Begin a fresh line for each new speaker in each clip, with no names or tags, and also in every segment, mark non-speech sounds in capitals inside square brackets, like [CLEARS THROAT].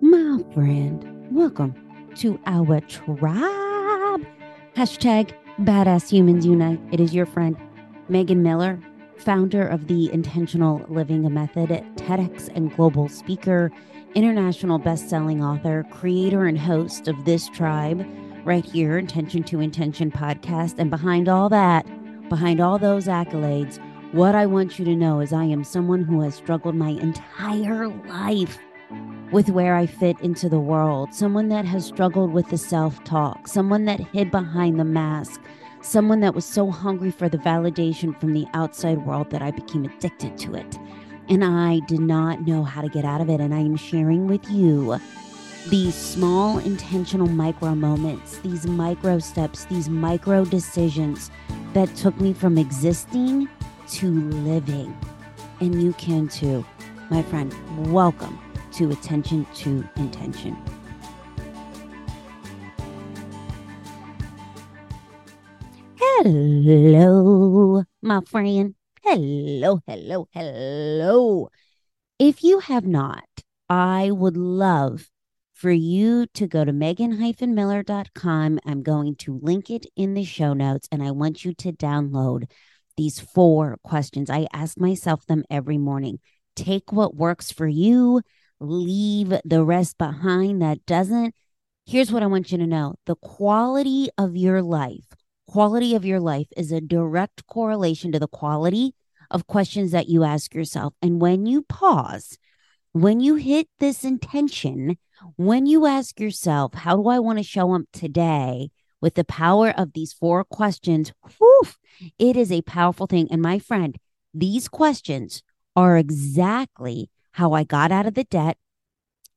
my friend. Welcome to our tribe. Hashtag Badass Humans Unite. It is your friend, Megan Miller, founder of the Intentional Living Method, TEDx and global speaker, international best-selling author, creator and host of this tribe right here, Attention to Intention podcast. And behind all that, behind all those accolades, what I want you to know is I am someone who has struggled my entire life with where I fit into the world, someone that has struggled with the self talk, someone that hid behind the mask, someone that was so hungry for the validation from the outside world that I became addicted to it. And I did not know how to get out of it. And I am sharing with you these small, intentional micro moments, these micro steps, these micro decisions that took me from existing to living. And you can too. My friend, welcome to Attention to Intention. Hello, my friend. Hello, hello, hello. If you have not, I would love for you to go to megan-miller.com. I'm going to link it in the show notes, and I want you to download these four questions. I ask myself them every morning. Take what works for you, leave the rest behind that doesn't. Here's what I want you to know the quality of your life, quality of your life is a direct correlation to the quality of questions that you ask yourself. And when you pause, when you hit this intention, when you ask yourself, how do I want to show up today with the power of these four questions? Whew, it is a powerful thing. And my friend, these questions are exactly how I got out of the debt,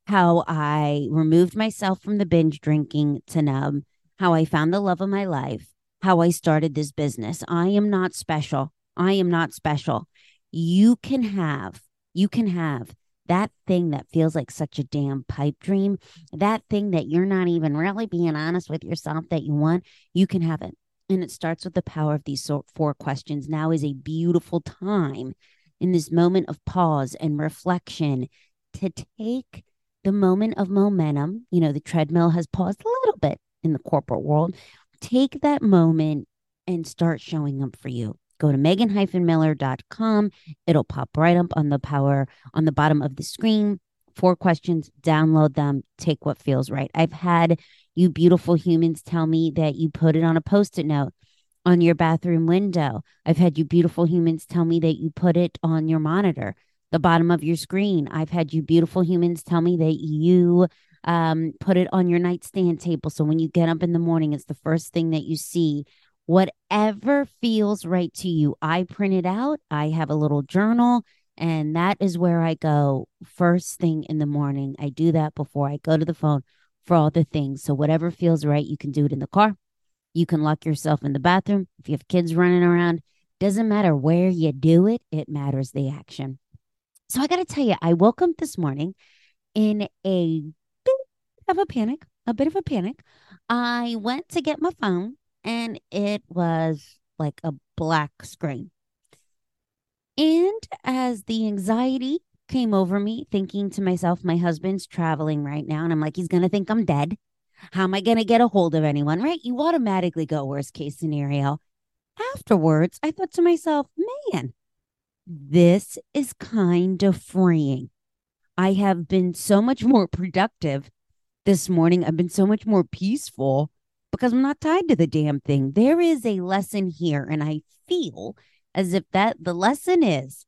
how I removed myself from the binge drinking to numb, how I found the love of my life, how I started this business. I am not special. I am not special. You can have, you can have that thing that feels like such a damn pipe dream, that thing that you're not even really being honest with yourself that you want, you can have it. And it starts with the power of these four questions. Now is a beautiful time in this moment of pause and reflection to take the moment of momentum. You know, the treadmill has paused a little bit in the corporate world. Take that moment and start showing up for you go to megan-miller.com. It'll pop right up on the power on the bottom of the screen. Four questions, download them, take what feels right. I've had you beautiful humans tell me that you put it on a post-it note on your bathroom window. I've had you beautiful humans tell me that you put it on your monitor, the bottom of your screen. I've had you beautiful humans tell me that you um, put it on your nightstand table. So when you get up in the morning, it's the first thing that you see whatever feels right to you. I print it out. I have a little journal, and that is where I go first thing in the morning. I do that before I go to the phone for all the things. So, whatever feels right, you can do it in the car. You can lock yourself in the bathroom. If you have kids running around, doesn't matter where you do it, it matters the action. So, I got to tell you, I woke up this morning in a bit of a panic, a bit of a panic. I went to get my phone and it was like a black screen. And as the anxiety came over me, thinking to myself, my husband's traveling right now, and I'm like, he's going to think I'm dead. How am I going to get a hold of anyone? Right? You automatically go worst case scenario. Afterwards, I thought to myself, man, this is kind of freeing. I have been so much more productive this morning. I've been so much more peaceful because I'm not tied to the damn thing. There is a lesson here. And I feel as if that the lesson is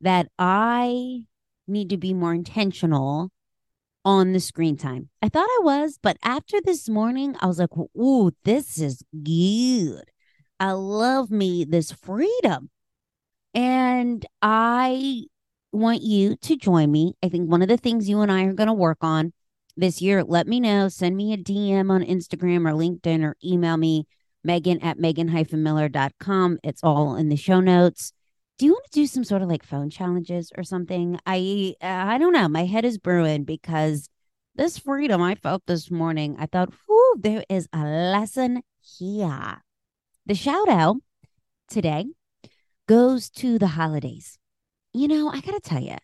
that I need to be more intentional on the screen time. I thought I was, but after this morning, I was like, ooh, this is good. I love me this freedom. And I want you to join me. I think one of the things you and I are going to work on this year, let me know. Send me a DM on Instagram or LinkedIn or email me, Megan at megan-miller.com. It's all in the show notes. Do you want to do some sort of like phone challenges or something? I I don't know. My head is brewing because this freedom I felt this morning, I thought, whoo, there is a lesson here. The shout out today goes to the holidays. You know, I got to tell you,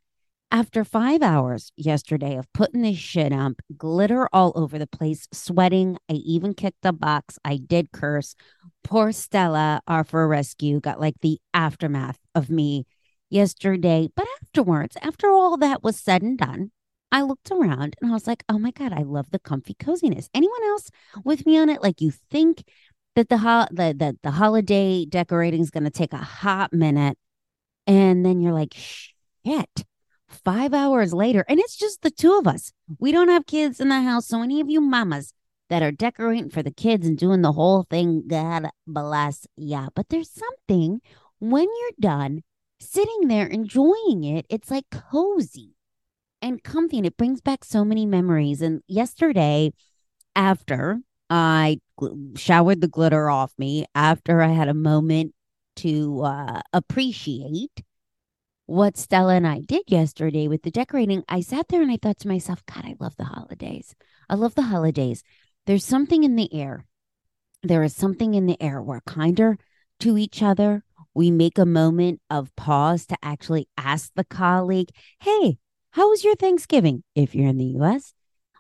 After five hours yesterday of putting this shit up, glitter all over the place, sweating, I even kicked the box. I did curse. Poor Stella, our fur rescue, got like the aftermath of me yesterday. But afterwards, after all that was said and done, I looked around and I was like, oh my God, I love the comfy coziness. Anyone else with me on it? Like you think that the ho- the, the, the holiday decorating is going to take a hot minute. And then you're like, shit, five hours later. And it's just the two of us. We don't have kids in the house. So any of you mamas that are decorating for the kids and doing the whole thing, God bless. Yeah. But there's something when you're done sitting there enjoying it, it's like cozy and comfy. And it brings back so many memories. And yesterday, after I showered the glitter off me, after I had a moment to uh, appreciate what Stella and I did yesterday with the decorating, I sat there and I thought to myself, God, I love the holidays. I love the holidays. There's something in the air. There is something in the air. We're kinder to each other. We make a moment of pause to actually ask the colleague, Hey, how was your Thanksgiving? If you're in the US,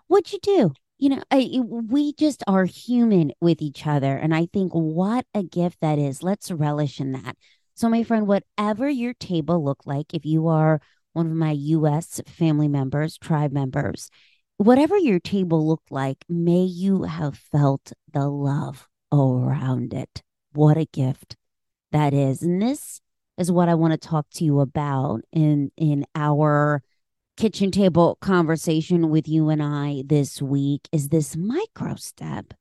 what'd you do? You know, I, we just are human with each other. And I think what a gift that is. Let's relish in that. So, my friend, whatever your table looked like, if you are one of my US family members, tribe members, whatever your table looked like, may you have felt the love around it. What a gift that is. And this is what I want to talk to you about in in our kitchen table conversation with you and I this week is this micro step.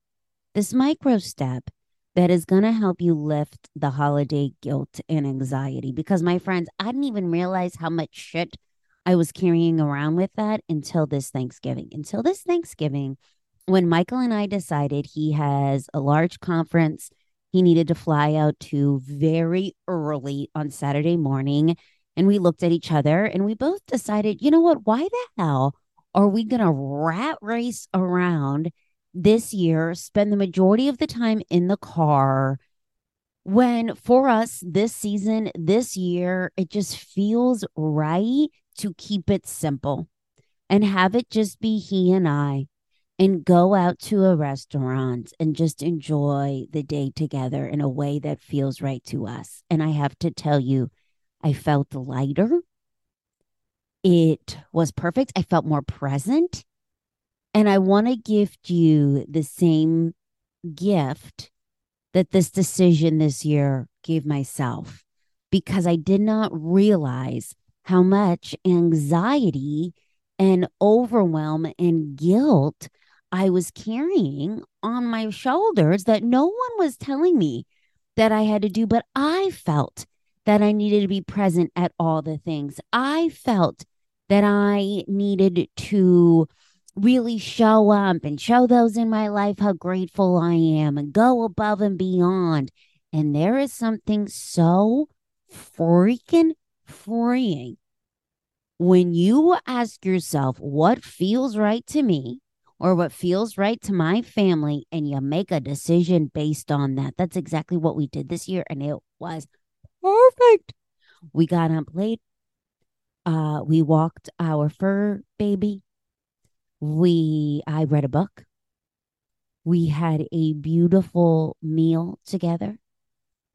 This micro step that is going to help you lift the holiday guilt and anxiety. Because, my friends, I didn't even realize how much shit I was carrying around with that until this Thanksgiving. Until this Thanksgiving, when Michael and I decided he has a large conference he needed to fly out to very early on Saturday morning. And we looked at each other and we both decided, you know what? Why the hell are we going to rat race around this year spend the majority of the time in the car when for us this season, this year, it just feels right to keep it simple and have it just be he and I and go out to a restaurant and just enjoy the day together in a way that feels right to us. And I have to tell you, I felt lighter. It was perfect. I felt more present. And I want to gift you the same gift that this decision this year gave myself because I did not realize how much anxiety and overwhelm and guilt I was carrying on my shoulders that no one was telling me that I had to do, but I felt that I needed to be present at all the things. I felt that I needed to really show up and show those in my life how grateful I am and go above and beyond. And there is something so freaking freeing when you ask yourself what feels right to me or what feels right to my family and you make a decision based on that. That's exactly what we did this year and it was perfect. We got on plate. Uh, we walked our fur baby we I read a book. We had a beautiful meal together.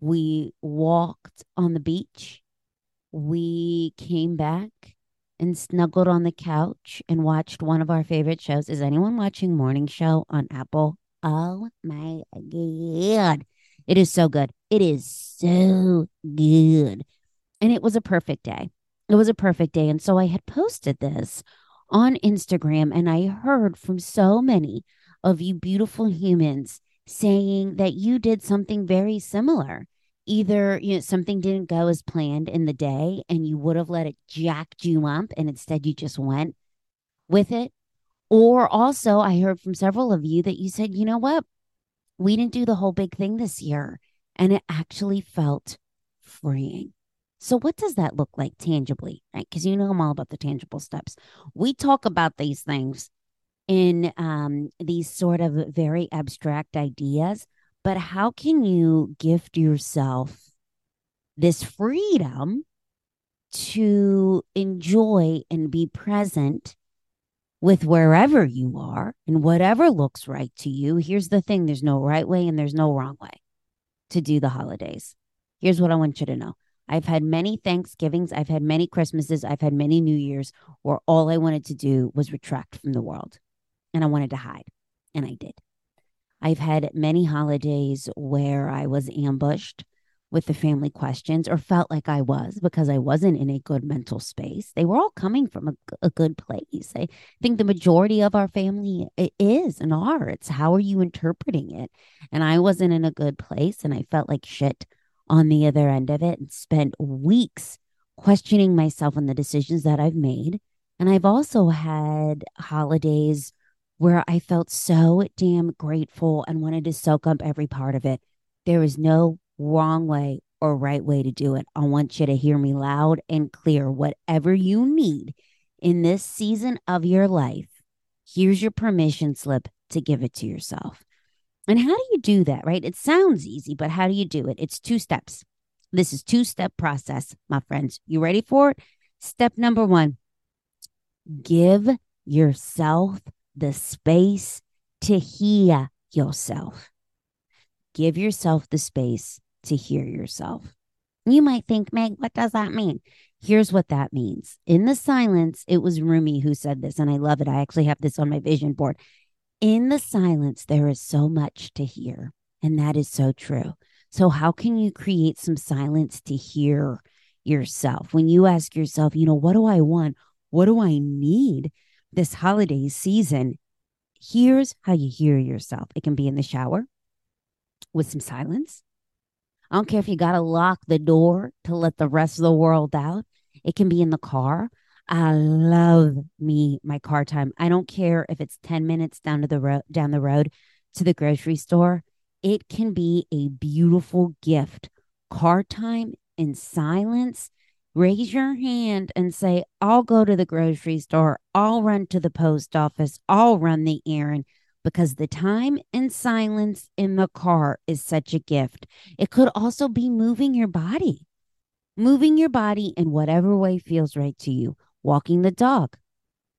We walked on the beach. We came back and snuggled on the couch and watched one of our favorite shows. Is anyone watching Morning Show on Apple? Oh my God. It is so good. It is so good. And it was a perfect day. It was a perfect day. And so I had posted this on Instagram and I heard from so many of you beautiful humans saying that you did something very similar. Either you know something didn't go as planned in the day and you would have let it jack you up and instead you just went with it. Or also I heard from several of you that you said, you know what? We didn't do the whole big thing this year. And it actually felt freeing. So, what does that look like tangibly? Right? Because you know I'm all about the tangible steps. We talk about these things in um, these sort of very abstract ideas, but how can you gift yourself this freedom to enjoy and be present with wherever you are and whatever looks right to you. Here's the thing there's no right way and there's no wrong way to do the holidays. Here's what I want you to know I've had many Thanksgivings, I've had many Christmases, I've had many New Year's where all I wanted to do was retract from the world and I wanted to hide, and I did. I've had many holidays where I was ambushed with the family questions or felt like I was because I wasn't in a good mental space. They were all coming from a, a good place. I think the majority of our family is and are. It's how are you interpreting it? And I wasn't in a good place and I felt like shit on the other end of it and spent weeks questioning myself on the decisions that I've made. And I've also had holidays where I felt so damn grateful and wanted to soak up every part of it. There is no wrong way or right way to do it. I want you to hear me loud and clear. Whatever you need in this season of your life, here's your permission slip to give it to yourself. And how do you do that, right? It sounds easy, but how do you do it? It's two steps. This is two step process, my friends. You ready for it? Step number 1. Give yourself the space to hear yourself. Give yourself the space to hear yourself. You might think, Meg, what does that mean? Here's what that means. In the silence, it was Rumi who said this, and I love it. I actually have this on my vision board. In the silence, there is so much to hear, and that is so true. So, how can you create some silence to hear yourself? When you ask yourself, you know, what do I want? What do I need this holiday season? Here's how you hear yourself it can be in the shower with some silence. I don't care if you got to lock the door to let the rest of the world out. It can be in the car. I love me my car time. I don't care if it's 10 minutes down to the road down the road to the grocery store. It can be a beautiful gift. Car time in silence. Raise your hand and say, I'll go to the grocery store. I'll run to the post office. I'll run the errand because the time and silence in the car is such a gift. It could also be moving your body, moving your body in whatever way feels right to you. Walking the dog,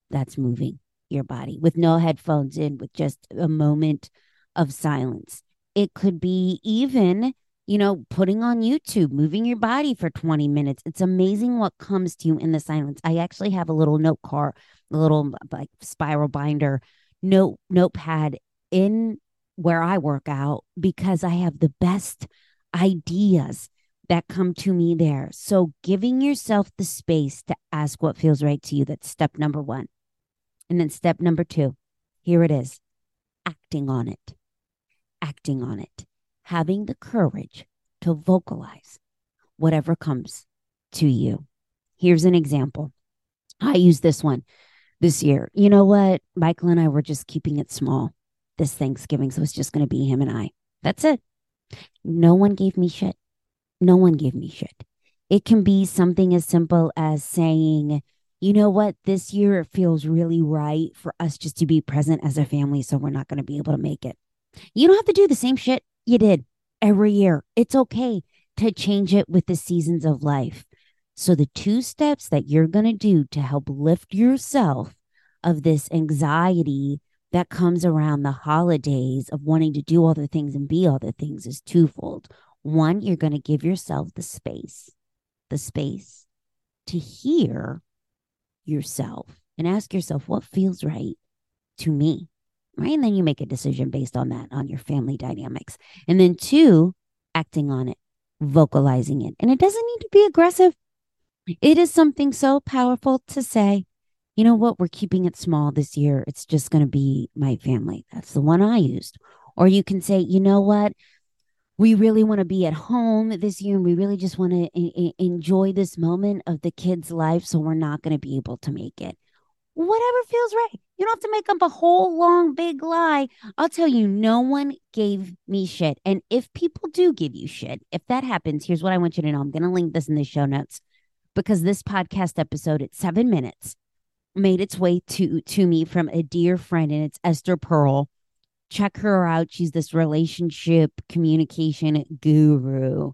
that's moving your body with no headphones in, with just a moment of silence. It could be even, you know, putting on YouTube, moving your body for 20 minutes. It's amazing what comes to you in the silence. I actually have a little note card, a little like spiral binder note notepad in where I work out because I have the best ideas that come to me there. So giving yourself the space to ask what feels right to you, that's step number 1. And then step number 2. Here it is. Acting on it. Acting on it. Having the courage to vocalize whatever comes to you. Here's an example. I use this one this year. You know what? Michael and I were just keeping it small this Thanksgiving. So it's just going to be him and I. That's it. No one gave me shit. No one gave me shit. It can be something as simple as saying, you know what, this year it feels really right for us just to be present as a family. So we're not going to be able to make it. You don't have to do the same shit you did every year. It's okay to change it with the seasons of life. So, the two steps that you're going to do to help lift yourself of this anxiety that comes around the holidays of wanting to do all the things and be all the things is twofold. One, you're going to give yourself the space, the space to hear yourself and ask yourself what feels right to me. Right. And then you make a decision based on that, on your family dynamics. And then two, acting on it, vocalizing it. And it doesn't need to be aggressive. It is something so powerful to say, you know what, we're keeping it small this year. It's just going to be my family. That's the one I used. Or you can say, you know what, we really want to be at home this year and we really just want to enjoy this moment of the kid's life. So we're not going to be able to make it. Whatever feels right. You don't have to make up a whole long big lie. I'll tell you, no one gave me shit. And if people do give you shit, if that happens, here's what I want you to know. I'm going to link this in the show notes because this podcast episode at seven minutes made its way to to me from a dear friend and it's Esther Perel check her out she's this relationship communication guru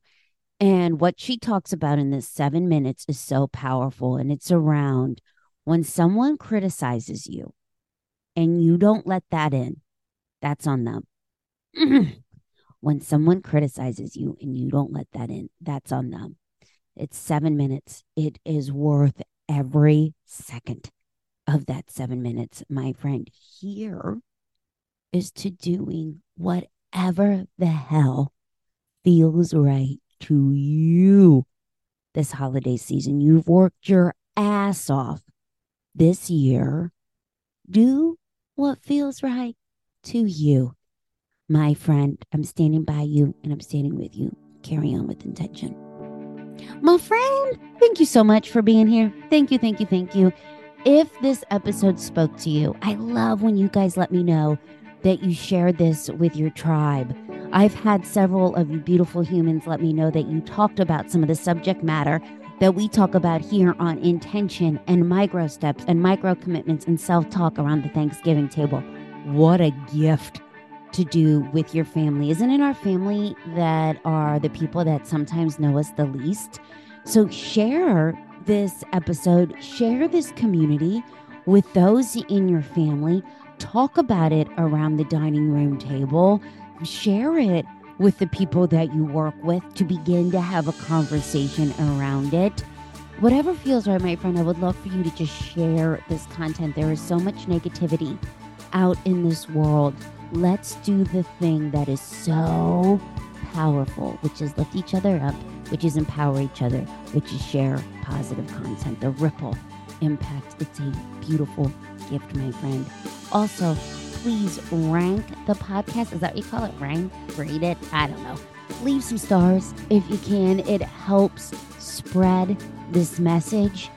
And what she talks about in this seven minutes is so powerful. And it's around when someone criticizes you and you don't let that in, that's on them. [CLEARS THROAT] when someone criticizes you and you don't let that in, that's on them. It's seven minutes. It is worth every second of that seven minutes, my friend. Here is to doing whatever the hell feels right to you this holiday season. You've worked your ass off this year. Do what feels right to you. My friend, I'm standing by you and I'm standing with you. Carry on with intention. My friend, thank you so much for being here. Thank you, thank you, thank you. If this episode spoke to you, I love when you guys let me know that you share this with your tribe. I've had several of you beautiful humans let me know that you talked about some of the subject matter that we talk about here on intention and micro steps and micro commitments and self talk around the Thanksgiving table. What a gift to do with your family. Isn't it our family that are the people that sometimes know us the least? So share this episode, share this community with those in your family talk about it around the dining room table, share it with the people that you work with to begin to have a conversation around it. Whatever feels right, my friend, I would love for you to just share this content. There is so much negativity out in this world. Let's do the thing that is so powerful, which is lift each other up, which is empower each other, which is share positive content, the ripple impact. It's a beautiful gift, my friend. Also, please rank the podcast. Is that what you call it? Rank, rate it? I don't know. Leave some stars if you can. It helps spread this message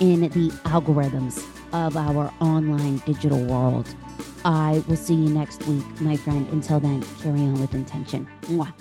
in the algorithms of our online digital world. I will see you next week, my friend. Until then, carry on with intention. Mwah.